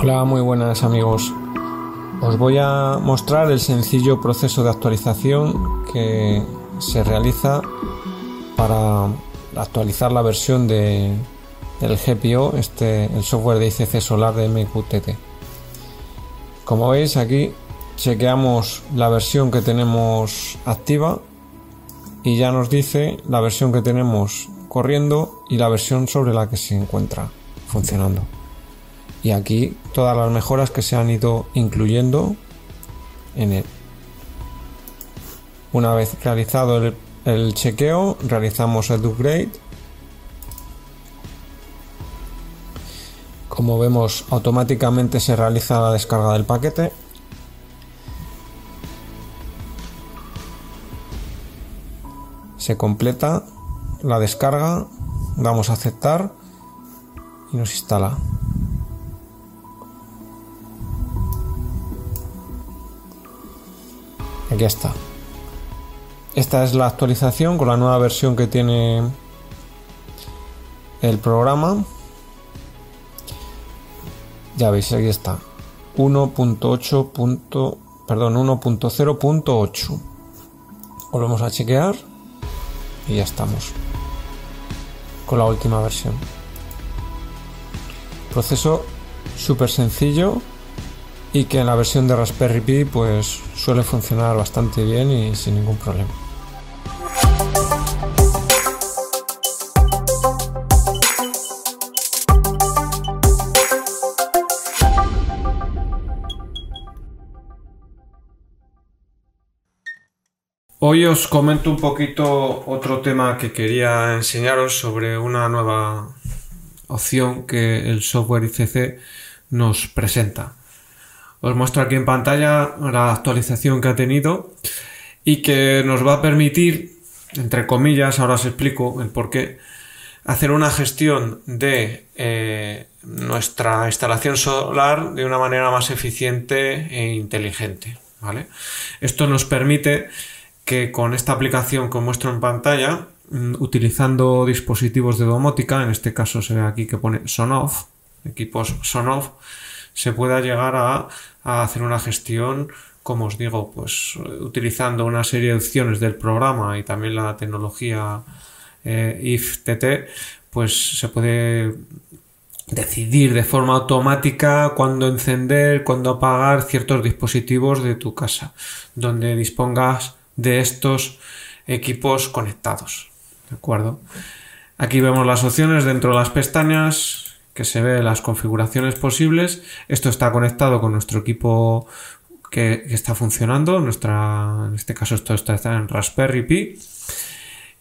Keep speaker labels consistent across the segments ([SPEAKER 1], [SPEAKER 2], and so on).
[SPEAKER 1] Hola, muy buenas amigos. Os voy a mostrar el sencillo proceso de actualización que se realiza para actualizar la versión de, del GPO, este, el software de ICC Solar de MQTT. Como veis aquí chequeamos la versión que tenemos activa y ya nos dice la versión que tenemos corriendo y la versión sobre la que se encuentra funcionando. Y aquí todas las mejoras que se han ido incluyendo en él. Una vez realizado el, el chequeo, realizamos el upgrade. Como vemos, automáticamente se realiza la descarga del paquete se completa la descarga, damos a aceptar y nos instala. Aquí está. Esta es la actualización con la nueva versión que tiene el programa. Ya veis, aquí está. 1.8. Perdón, 1.0.8. Volvemos a chequear y ya estamos con la última versión. Proceso súper sencillo y que en la versión de Raspberry Pi pues suele funcionar bastante bien y sin ningún problema. Hoy os comento un poquito otro tema que quería enseñaros sobre una nueva opción que el software ICC nos presenta. Os muestro aquí en pantalla la actualización que ha tenido y que nos va a permitir, entre comillas, ahora os explico el por qué, hacer una gestión de eh, nuestra instalación solar de una manera más eficiente e inteligente. ¿vale? Esto nos permite que con esta aplicación que muestro en pantalla, mm, utilizando dispositivos de domótica, en este caso se ve aquí que pone Sonoff, equipos Sonoff, se pueda llegar a, hacer una gestión, como os digo, pues utilizando una serie de opciones del programa y también la tecnología eh, IFTT, pues se puede decidir de forma automática cuándo encender, cuándo apagar ciertos dispositivos de tu casa, donde dispongas de estos equipos conectados. ¿De acuerdo? Aquí vemos las opciones dentro de las pestañas que se ve las configuraciones posibles. Esto está conectado con nuestro equipo que, está funcionando. Nuestra, en este caso esto está en Raspberry Pi.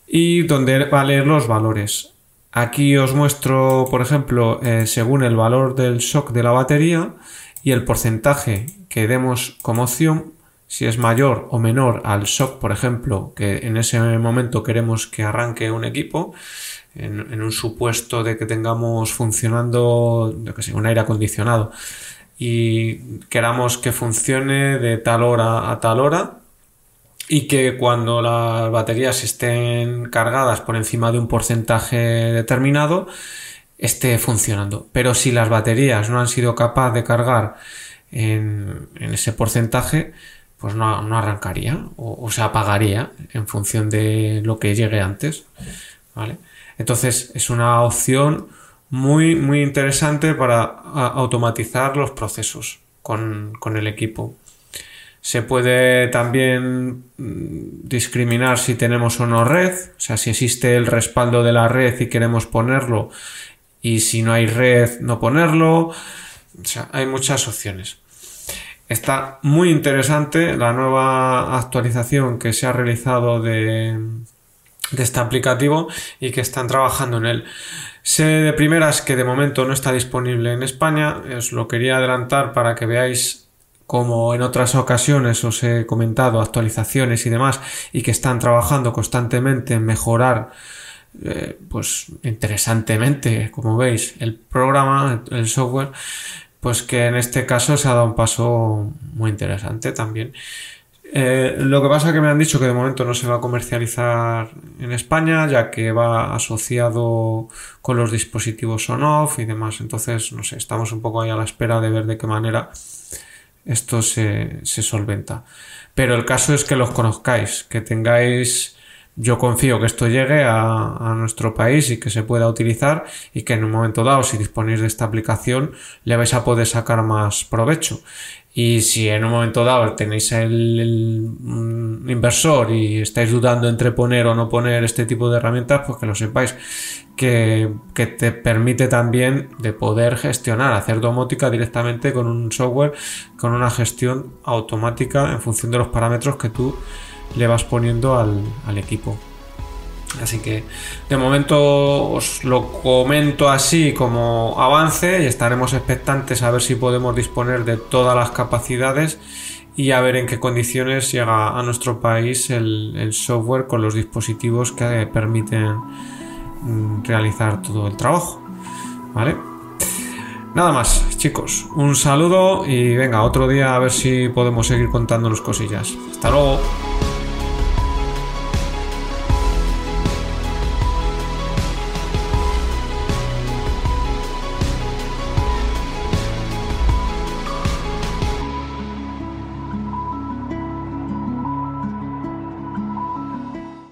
[SPEAKER 1] Y donde va a leer los valores. Aquí os muestro, por ejemplo, eh, según el valor del shock de la batería y el porcentaje que demos como opción si es mayor o menor al shock, por ejemplo, que en ese momento queremos que arranque un equipo, en, un supuesto de que tengamos funcionando, que sé, un aire acondicionado y queramos que funcione de tal hora a tal hora y que cuando las baterías estén cargadas por encima de un porcentaje determinado esté funcionando. Pero si las baterías no han sido capaces de cargar en ese porcentaje, pues no, arrancaría o, se apagaría en función de lo que llegue antes. ¿vale? Entonces es una opción muy, muy interesante para automatizar los procesos con, el equipo. Se puede también mm, discriminar si tenemos o no red, o sea, si existe el respaldo de la red y queremos ponerlo, y si no hay red, no ponerlo. O sea, hay muchas opciones. Está muy interesante la nueva actualización que se ha realizado de, este aplicativo y que están trabajando en él. Sé de primeras que de momento no está disponible en España, os lo quería adelantar para que veáis como en otras ocasiones os he comentado actualizaciones y demás y que están trabajando constantemente en mejorar eh, pues interesantemente como veis el programa el software pues que en este caso se ha dado un paso muy interesante también. Eh, lo que pasa es que me han dicho que de momento no se va a comercializar en España, ya que va asociado con los dispositivos on-off y demás. Entonces, no sé, estamos un poco ahí a la espera de ver de qué manera esto se, se solventa. Pero el caso es que los conozcáis, que tengáis yo confío que esto llegue a, nuestro país y que se pueda utilizar y que en un momento dado, si disponéis de esta aplicación, le vais a poder sacar más provecho. Y si en un momento dado tenéis el, inversor y estáis dudando entre poner o no poner este tipo de herramientas, pues que lo sepáis. Que, que te permite también de poder gestionar, hacer domótica directamente con un software, con una gestión automática en función de los parámetros que tú le vas poniendo al, equipo. Así que de momento os lo comento así como avance y estaremos expectantes a ver si podemos disponer de todas las capacidades y a ver en qué condiciones llega a nuestro país el, software con los dispositivos que permiten mm, realizar todo el trabajo. ¿Vale? Nada más, chicos. Un saludo y venga, otro día a ver si podemos seguir contándonos cosillas. Hasta luego.